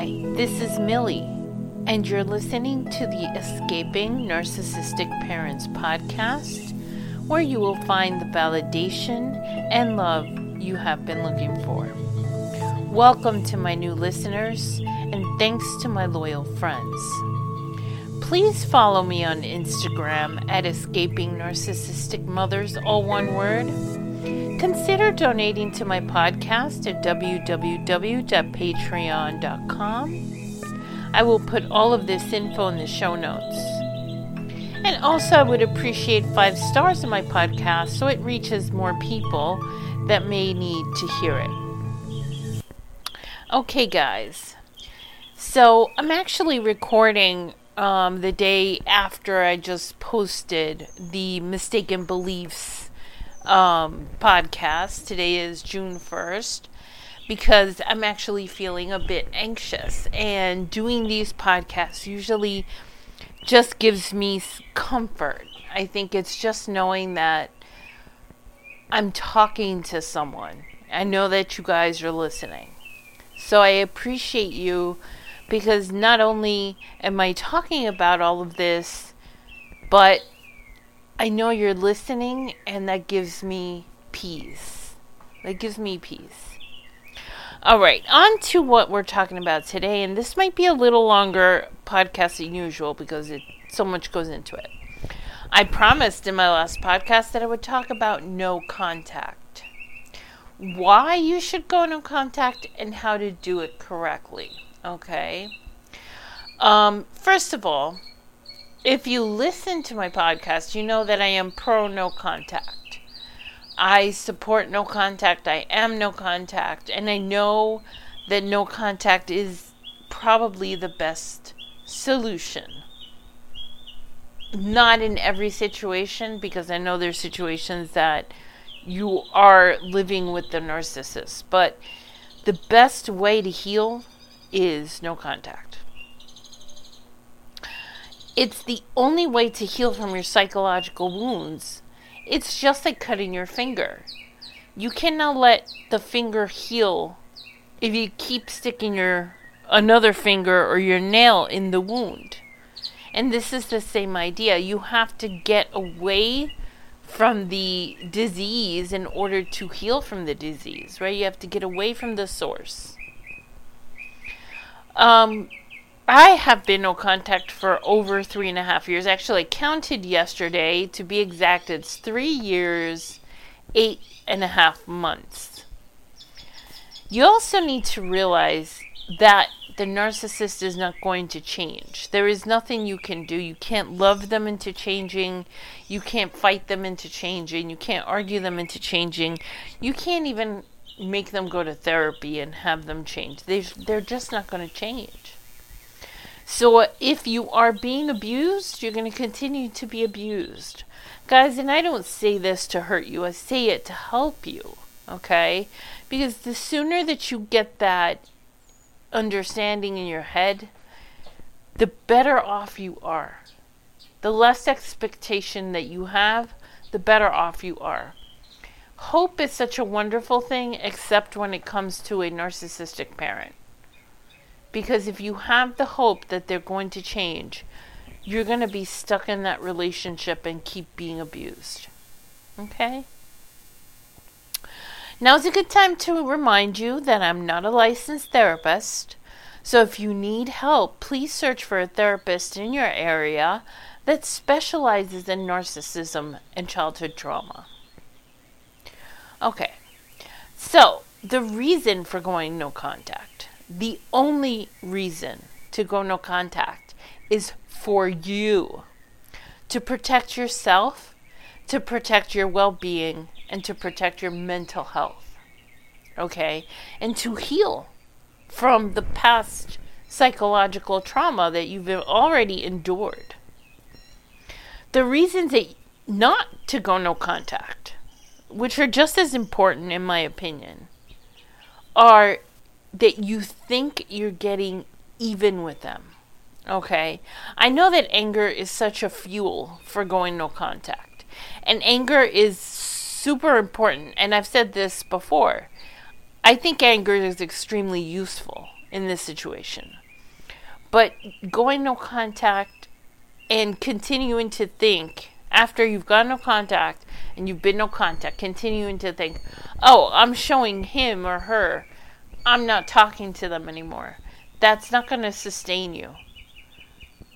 Hi, this is Milly, and you're listening to the Escaping Narcissistic Parents podcast, where you will find the validation and love you have been looking for. Welcome to my new listeners, and thanks to my loyal friends. Please follow me on Instagram at Escaping Narcissistic Mothers, all one word. Consider donating to my podcast at www.patreon.com. I will put all of this info in the show notes. And also, I would appreciate five stars in my podcast so it reaches more people that may need to hear it. Okay, guys. So, I'm actually recording um, the day after I just posted the Mistaken Beliefs um, podcast. Today is June 1st because I'm actually feeling a bit anxious. And doing these podcasts usually just gives me comfort. I think it's just knowing that I'm talking to someone. I know that you guys are listening. So I appreciate you because not only am I talking about all of this, but I know you're listening, and that gives me peace. That gives me peace. All right, on to what we're talking about today, and this might be a little longer podcast than usual because it so much goes into it. I promised in my last podcast that I would talk about no contact. Why you should go no contact and how to do it correctly. Okay. Um, first of all, if you listen to my podcast, you know that I am pro no contact. I support no contact. I am no contact. And I know that no contact is probably the best solution. Not in every situation, because I know there's situations that you are living with the narcissist. But the best way to heal is no contact. It's the only way to heal from your psychological wounds. It's just like cutting your finger. You cannot let the finger heal if you keep sticking your another finger or your nail in the wound. And this is the same idea. You have to get away from the disease in order to heal from the disease, right? You have to get away from the source. Um, I have been no contact for over three and a half years. Actually, I counted yesterday. To be exact, it's three years, eight and a half months. You also need to realize that the narcissist is not going to change. There is nothing you can do. You can't love them into changing. You can't fight them into changing. You can't argue them into changing. You can't even make them go to therapy and have them change. They they're just not going to change. So if you are being abused, you're going to continue to be abused. Guys, and I don't say this to hurt you. I say it to help you, okay? Because the sooner that you get that understanding in your head, the better off you are. The less expectation that you have, the better off you are hope is such a wonderful thing, except when it comes to a narcissistic parent. Because if you have the hope that they're going to change, you're going to be stuck in that relationship and keep being abused. Okay? Now is a good time to remind you that I'm not a licensed therapist. So if you need help, please search for a therapist in your area that specializes in narcissism and childhood trauma. Okay. So, the reason for going no contact, the only reason to go no contact is for you to protect yourself, to protect your well being, and to protect your mental health. Okay? And to heal from the past psychological trauma that you've already endured. The reasons that not to go no contact which are just as important in my opinion, are that you think you're getting even with them. Okay? I know that anger is such a fuel for going no contact. And anger is super important. And I've said this before. I think anger is extremely useful. in this situation. But going no contact and continuing to think after you've gone no contact and you've been no contact, continuing to think, oh, I'm showing him or her, I'm not talking to them anymore. That's not going to sustain you.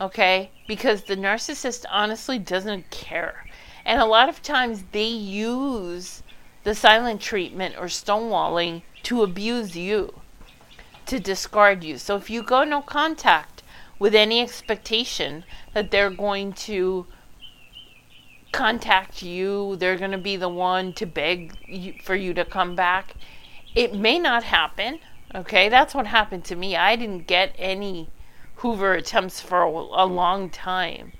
Okay? Because the narcissist honestly doesn't care. And a lot of times they use the silent treatment or stonewalling to abuse you, to discard you. So if you go no contact with any expectation that they're going to contact you, they're going to be the one to beg you, for you to come back, it may not happen. Okay, that's what happened to me. I didn't get any Hoover attempts for a, a long time.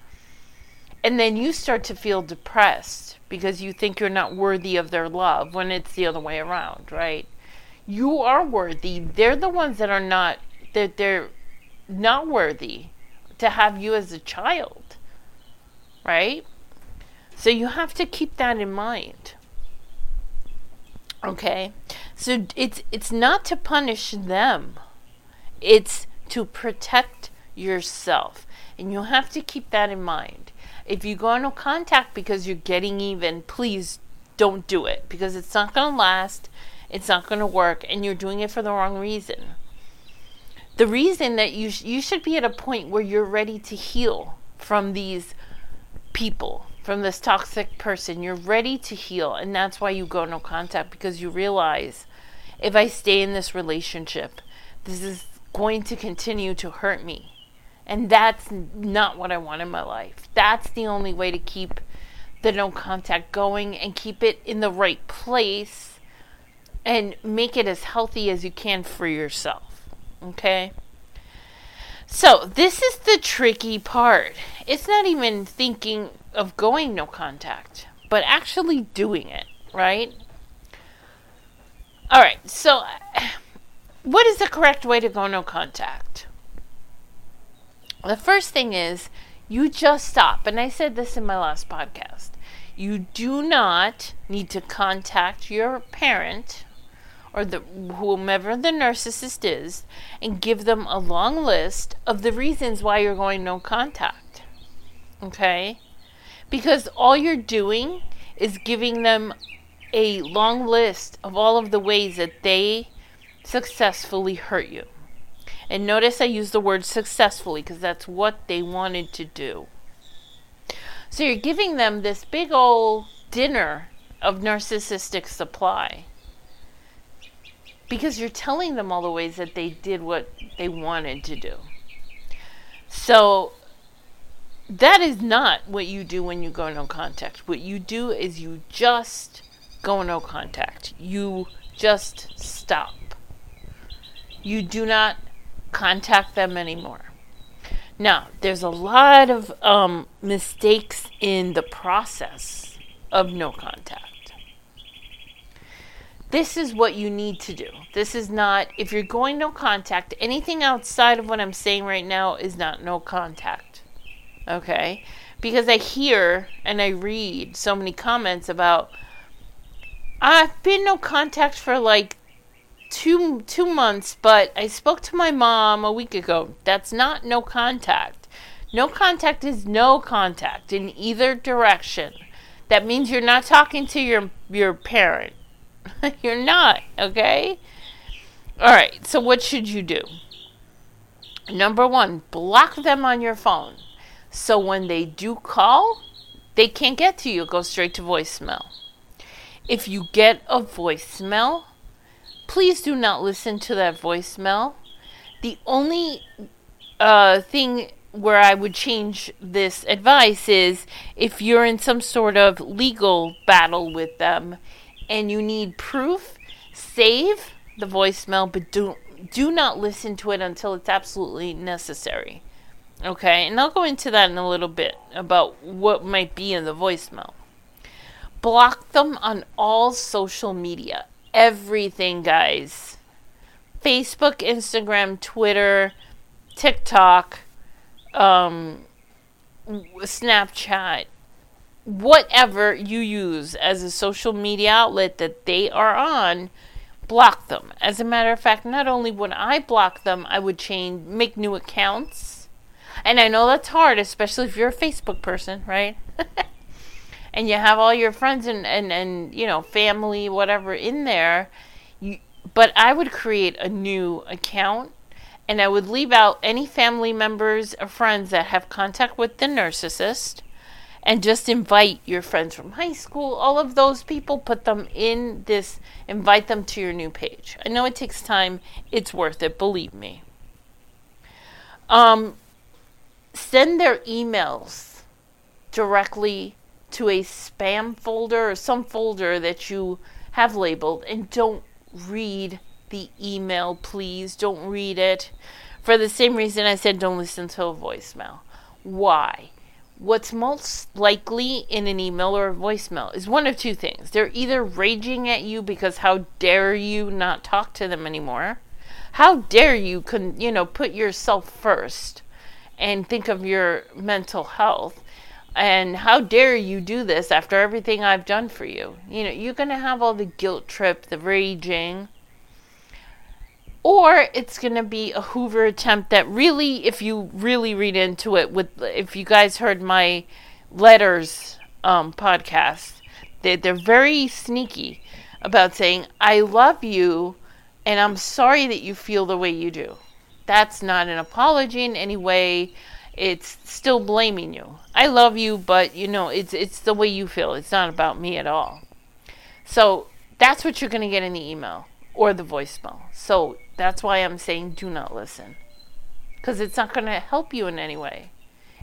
And then you start to feel depressed because you think you're not worthy of their love when it's the other way around, right? You are worthy. They're the ones that are not that they're not worthy to have you as a child. Right? So you have to keep that in mind. Okay? So it's it's not to punish them. It's to protect yourself. And you have to keep that in mind. If you go no contact because you're getting even, please don't do it because it's not going to last. It's not going to work and you're doing it for the wrong reason. The reason that you sh- you should be at a point where you're ready to heal from these people, from this toxic person. You're ready to heal and that's why you go no contact because you realize if I stay in this relationship, this is going to continue to hurt me. And that's not what I want in my life. That's the only way to keep the no contact going and keep it in the right place and make it as healthy as you can for yourself. Okay? So, this is the tricky part. It's not even thinking of going no contact, but actually doing it, right? All right, so what is the correct way to go no contact? The first thing is you just stop. And I said this in my last podcast. You do not need to contact your parent or the whomever the narcissist is and give them a long list of the reasons why you're going no contact. Okay? Because all you're doing is giving them a long list of all of the ways that they successfully hurt you. And notice I use the word successfully because that's what they wanted to do. So you're giving them this big old dinner of narcissistic supply because you're telling them all the ways that they did what they wanted to do. So that is not what you do when you go no contact. What you do is you just go no contact. You just stop. You do not contact them anymore. Now, there's a lot of um, mistakes in the process of no contact. This is what you need to do. This is not, if you're going no contact, anything outside of what I'm saying right now is not no contact. Okay? Because I hear and I read so many comments about, I've been no contact for like two two months, but I spoke to my mom a week ago. That's not no contact. No contact is no contact in either direction. That means you're not talking to your your parent. you're not, okay? All right. So what should you do? Number 1, block them on your phone. So when they do call, they can't get to you. Go straight to voicemail. If you get a voicemail, please do not listen to that voicemail. The only uh, thing where I would change this advice is if you're in some sort of legal battle with them and you need proof, save the voicemail, but do do not listen to it until it's absolutely necessary. Okay, and I'll go into that in a little bit about what might be in the voicemail. Block them on all social media everything, guys. Facebook, Instagram, Twitter, TikTok, um, Snapchat, whatever you use as a social media outlet that they are on, block them. As a matter of fact, not only would I block them, I would change, make new accounts. And I know that's hard, especially if you're a Facebook person, right? and you have all your friends and, and, and you know, family, whatever in there. You, but I would create a new account and I would leave out any family members or friends that have contact with the narcissist and just invite your friends from high school, all of those people, put them in this, invite them to your new page. I know it takes time, it's worth it, believe me. Um, send their emails directly to a spam folder or some folder that you have labeled and don't read the email, please. Don't read it. For the same reason I said don't listen to a voicemail. Why? what's most likely in an email or a voicemail is one of two things. They're either raging at you because how dare you not talk to them anymore? How dare you con- you know put yourself first and think of your mental health? And how dare you do this after everything I've done for you? You know, you're going to have all the guilt trip, the raging, or it's going to be a Hoover attempt that really, if you really read into it, with if you guys heard my letters um, podcast, they, they're very sneaky about saying, I love you and I'm sorry that you feel the way you do. That's not an apology in any way. It's still blaming you. I love you, but you know, it's it's the way you feel. It's not about me at all. So that's what you're going to get in the email or the voicemail. So that's why I'm saying do not listen. Because it's not going to help you in any way,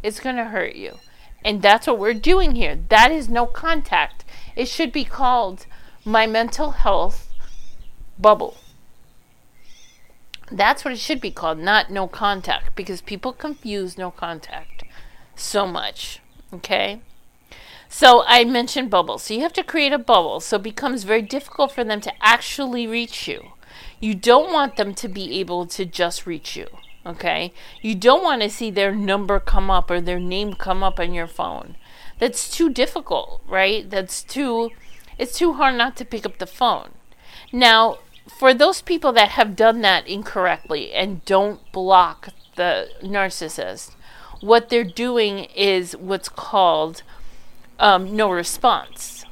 it's going to hurt you. And that's what we're doing here. That is no contact. It should be called my mental health bubble. That's what it should be called, not no contact, because people confuse no contact so much. Okay? So I mentioned bubbles. So you have to create a bubble so it becomes very difficult for them to actually reach you. You don't want them to be able to just reach you. Okay? You don't want to see their number come up or their name come up on your phone. That's too difficult, right? That's too it's too hard not to pick up the phone. Now, for those people that have done that incorrectly and don't block the narcissist, what they're doing is what's called um, no response.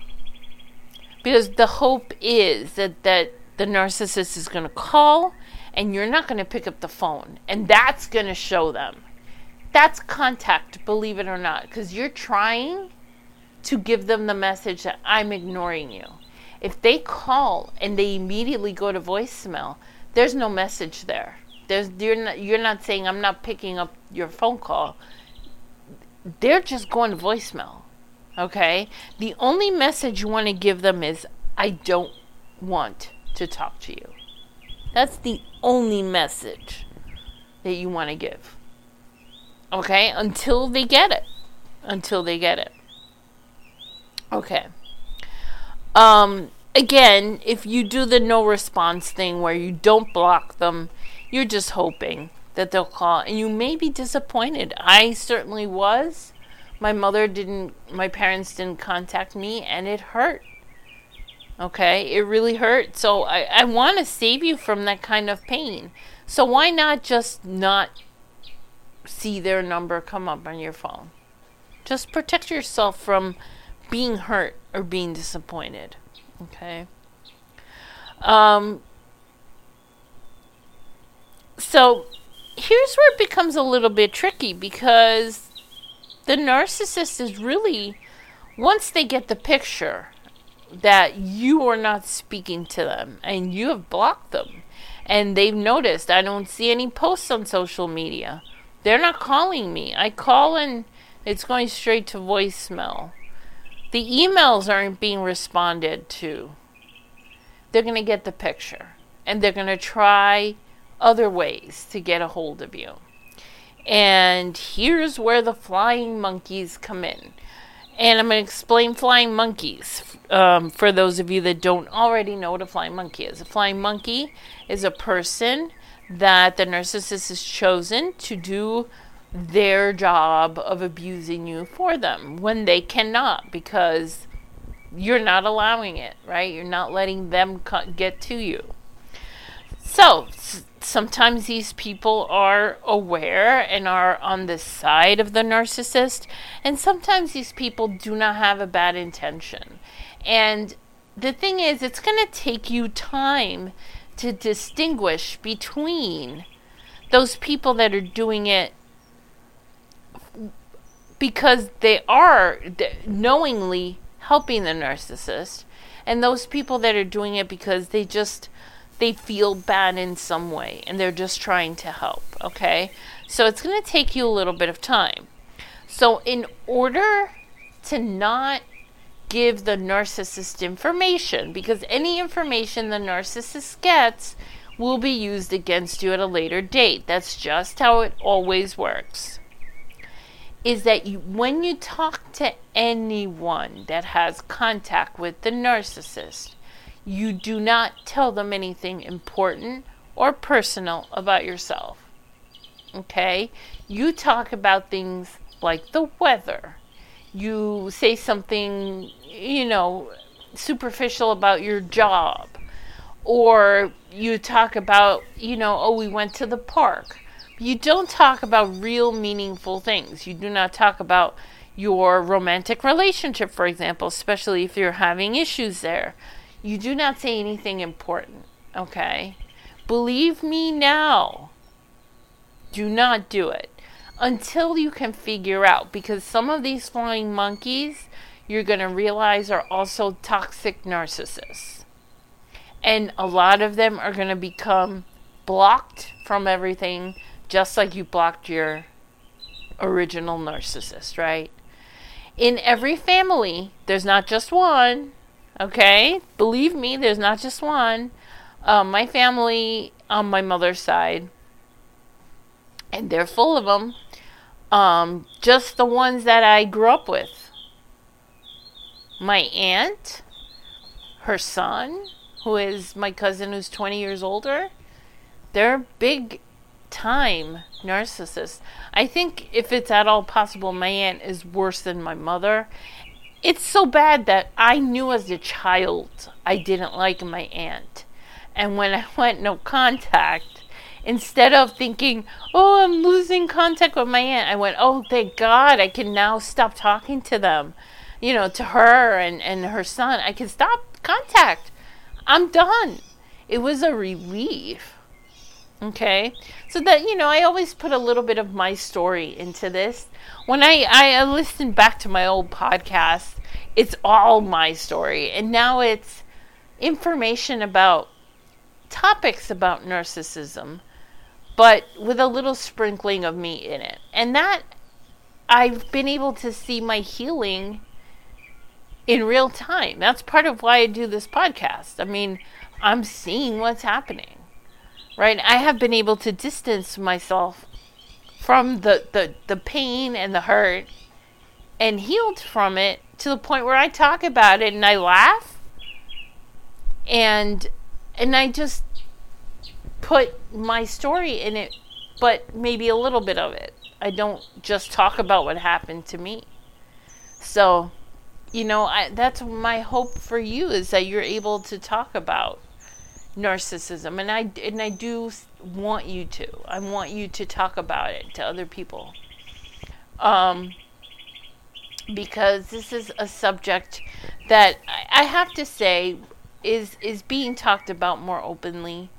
Because the hope is that, that the narcissist is going to call and you're not going to pick up the phone. And that's going to show them. That's contact, believe it or not, because you're trying to give them the message that I'm ignoring you. If they call and they immediately go to voicemail, there's no message there. There's you're not you're not saying I'm not picking up your phone call. They're just going to voicemail. Okay? The only message you want to give them is, I don't want to talk to you. That's the only message that you want to give. Okay? Until they get it. Until they get it. Okay. Um, again, if you do the no response thing where you don't block them, you're just hoping that they'll call and you may be disappointed. I certainly was my mother didn't, my parents didn't contact me, and it hurt. Okay, it really hurt. So I, I want to save you from that kind of pain. So why not just not see their number come up on your phone? Just protect yourself from being hurt or being disappointed. Okay. Um, so here's where it becomes a little bit tricky because the narcissist is really, once they get the picture that you are not speaking to them and you have blocked them, and they've noticed I don't see any posts on social media. They're not calling me. I call and it's going straight to voicemail. The emails aren't being responded to. They're going to get the picture and they're going to try other ways to get a hold of you. And here's where the flying monkeys come in. And I'm going to explain flying monkeys um, for those of you that don't already know what a flying monkey is. A flying monkey is a person that the narcissist has chosen to do their job of abusing you for them when they cannot because you're not allowing it, right? You're not letting them get to you. So, sometimes these people are aware and are on the side of the narcissist, and sometimes these people do not have a bad intention. And the thing is, it's going to take you time to distinguish between those people that are doing it because they are knowingly helping the narcissist. And those people that are doing it because they just they feel bad in some way and they're just trying to help okay? So it's going to take you a little bit of time. So in order to not give the narcissist information because any information the narcissist gets will be used against you at a later date. That's just how it always works is that you, when you talk to anyone that has contact with the narcissist, you do not tell them anything important or personal about yourself. Okay? You talk about things like the weather. You say something, you know, superficial about your job. Or you talk about, you know, oh, we went to the park you don't talk about real meaningful things. You do not talk about your romantic relationship, for example, especially if you're having issues there. You do not say anything important, okay? Believe me now. Do not do it until you can figure out because some of these flying monkeys you're going to realize are also toxic narcissists. And a lot of them are going to become blocked from everything just like you blocked your original narcissist, right? In every family, there's not just one, okay? Believe me, there's not just one. Um, my family on my mother's side, and they're full of them. Um, just the ones that I grew up with. My aunt, her son, who is my cousin who's 20 years older, they're big time narcissist. I think if it's at all possible, my aunt is worse than my mother. It's so bad that I knew as a child I didn't like my aunt. And when I went no contact, instead of thinking, oh, I'm losing contact with my aunt, I went, oh, thank God, I can now stop talking to them. You know, to her and, and her son. I can stop contact. I'm done. It was a relief. Okay. So that, you know, I always put a little bit of my story into this. When I, I listened back to my old podcast, it's all my story. And now it's information about topics about narcissism, but with a little sprinkling of me in it. And that I've been able to see my healing in real time. That's part of why I do this podcast. I mean, I'm seeing what's happening right? I have been able to distance myself from the, the, the pain and the hurt and healed from it to the point where I talk about it and I laugh and and I just put my story in it but maybe a little bit of it. I don't just talk about what happened to me. So, you know, I, that's my hope for you is that you're able to talk about narcissism and I and I do want you to. I want you to talk about it to other people. Um because this is a subject that I, I have to say is is being talked about more openly,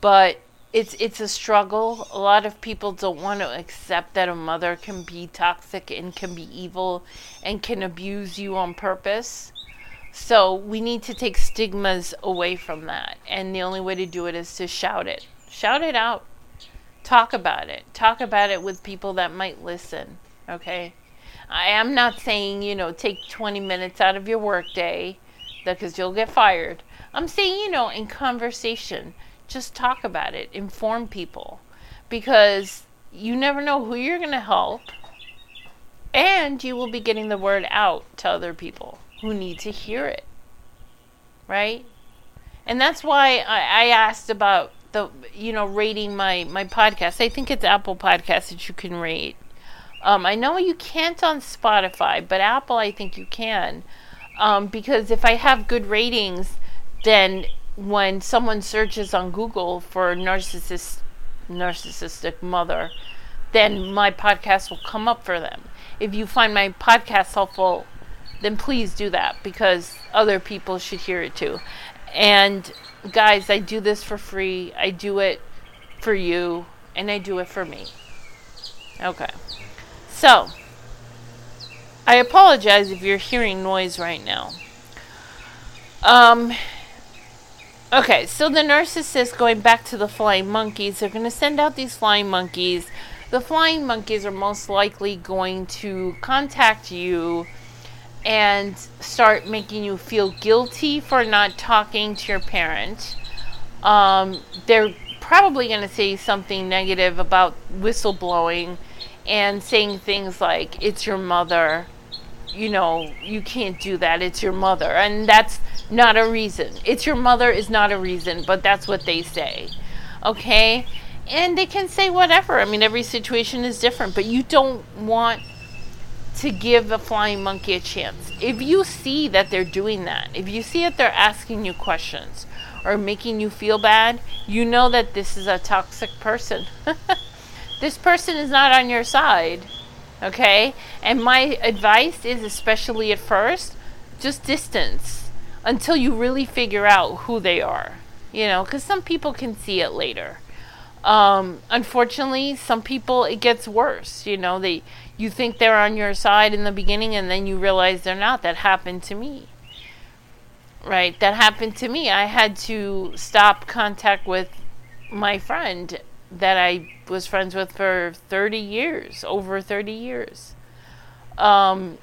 but it's it's a struggle. A lot of people don't want to accept that a mother can be toxic and can be evil and can abuse you on purpose. So we need to take stigmas away from that. And the only way to do it is to shout it. Shout it out. Talk about it. Talk about it with people that might listen. Okay? I am not saying, you know, take 20 minutes out of your workday because you'll get fired. I'm saying, you know, in conversation, just talk about it, inform people because you never know who you're going to help and you will be getting the word out to other people who need to hear it. Right? And that's why I, I asked about the you know rating my my podcast. I think it's Apple Podcast that you can rate. Um, I know you can't on Spotify, but Apple I think you can. Um, because if I have good ratings, then when someone searches on Google for narcissist narcissistic mother, then my podcast will come up for them. If you find my podcast helpful, then please do that because other people should hear it too. And guys, I do this for free. I do it for you and I do it for me. Okay. So, I apologize if you're hearing noise right now. Um Okay, so the narcissist going back to the flying monkeys, they're going to send out these flying monkeys. The flying monkeys are most likely going to contact you and start making you feel guilty for not talking to your parent. Um, they're probably going to say something negative about whistleblowing and saying things like, it's your mother, you know, you can't do that, it's your mother. And that's not a reason. It's your mother is not a reason, but that's what they say. Okay? And they can say whatever. I mean, every situation is different, but you don't want to give a flying monkey a chance. If you see that they're doing that, if you see that they're asking you questions or making you feel bad, you know that this is a toxic person. this person is not on your side. Okay? And my advice is, especially at first, just distance until you really figure out who they are. You know, because some people can see it later. Um, unfortunately, some people it gets worse. You know, they you think they're on your side in the beginning, and then you realize they're not. That happened to me. Right, that happened to me. I had to stop contact with my friend that I was friends with for 30 years, over 30 years. Um,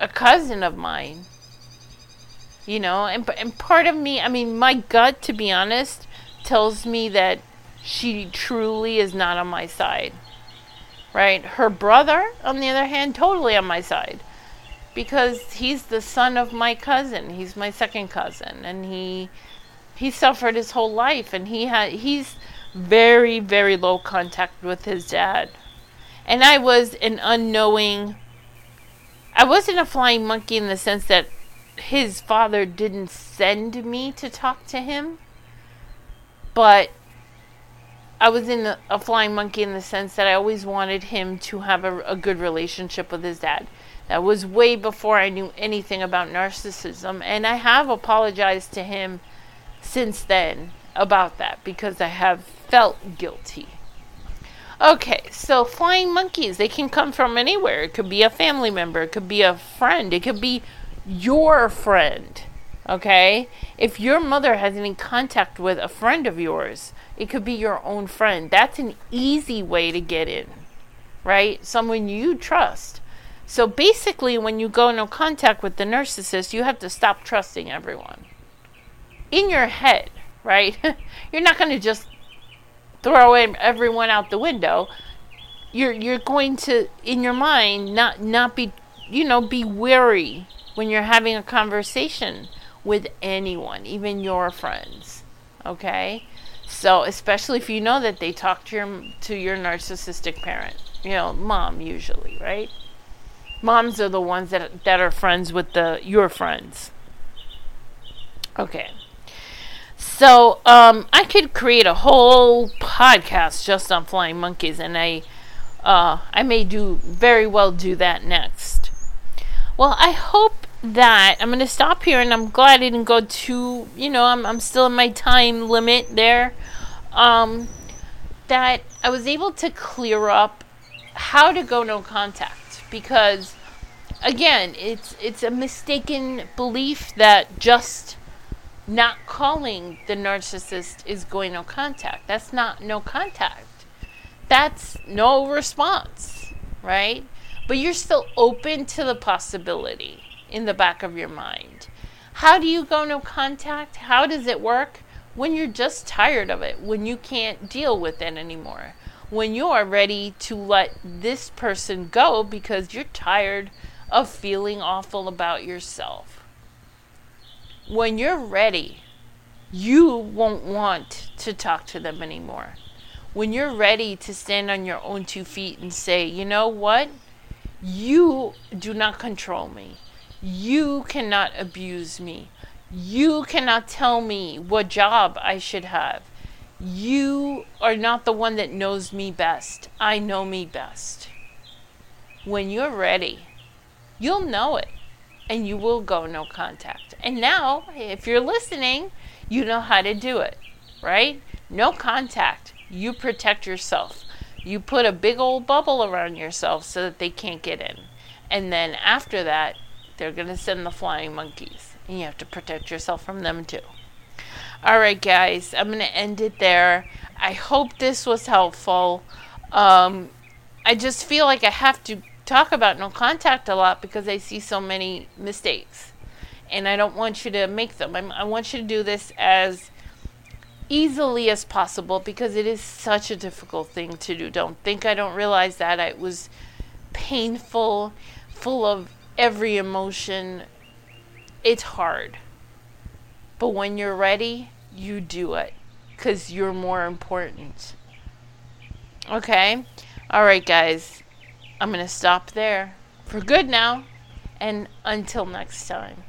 a cousin of mine you know and, and part of me i mean my gut to be honest tells me that she truly is not on my side right? Her brother on the other hand totally on my side because he's the son of my cousin. He's my second cousin and he he suffered his whole life and he had he's very very low contact with his dad. And i was an unknowing i wasn't a flying monkey in the sense that his father didn't send me to talk to him, but I was in a, flying monkey in the sense that I always wanted him to have a, a good relationship with his dad. That was way before I knew anything about narcissism, and I have apologized to him since then about that because I have felt guilty. Okay, so flying monkeys, they can come from anywhere. It could be a family member, it could be a friend, it could be your friend. Okay? If your mother has any contact with a friend of yours, it could be your own friend. That's an easy way to get in, right? Someone you trust. So basically, when you go no contact with the narcissist, you have to stop trusting everyone. In your head, right? you're not going to just throw everyone out the window. You're you're going to in your mind not not be you know be wary when you're having a conversation with anyone, even your friends. Okay? So, especially if you know that they talk to your to your narcissistic parent, you know, mom usually, right? Moms are the ones that that are friends with the your friends. Okay. So, um, I could create a whole podcast just on flying monkeys, and I, uh, I may do very well do that next. Well, I hope that I'm going to stop here and I'm glad I didn't go too, you know, I'm, I'm still in my time limit there. Um, that I was able to clear up how to go no contact because again, it's it's a mistaken belief that just not calling the narcissist is going no contact. That's not no contact. That's no response, right? But you're still open to the possibility in the back of your mind. How do you go no contact? How does it work? When you're just tired of it, when you can't deal with it anymore, when you are ready to let this person go because you're tired of feeling awful about yourself. When you're ready, you won't want to talk to them anymore. When you're ready to stand on your own two feet and say, you know what? You do not control me. You cannot abuse me. You cannot tell me what job I should have. You are not the one that knows me best. I know me best. When you're ready, you'll know it and you will go no contact. And now, if you're listening, you know how to do it, right? No contact. You protect yourself. You put a big old bubble around yourself so that they can't get in. And then after that, they're going to send the flying monkeys. And you have to protect yourself from them too. All right, guys, I'm going to end it there. I hope this was helpful. Um, I just feel like I have to talk about no contact a lot because I see so many mistakes. And I don't want you to make them. I'm, I want you to do this as easily as possible because it is such a difficult thing to do. Don't think I don't realize that. It was painful, full of every emotion. It's hard. But when you're ready, you do it because you're more important. Okay? All right, guys. I'm going to stop there for good now. And until next time.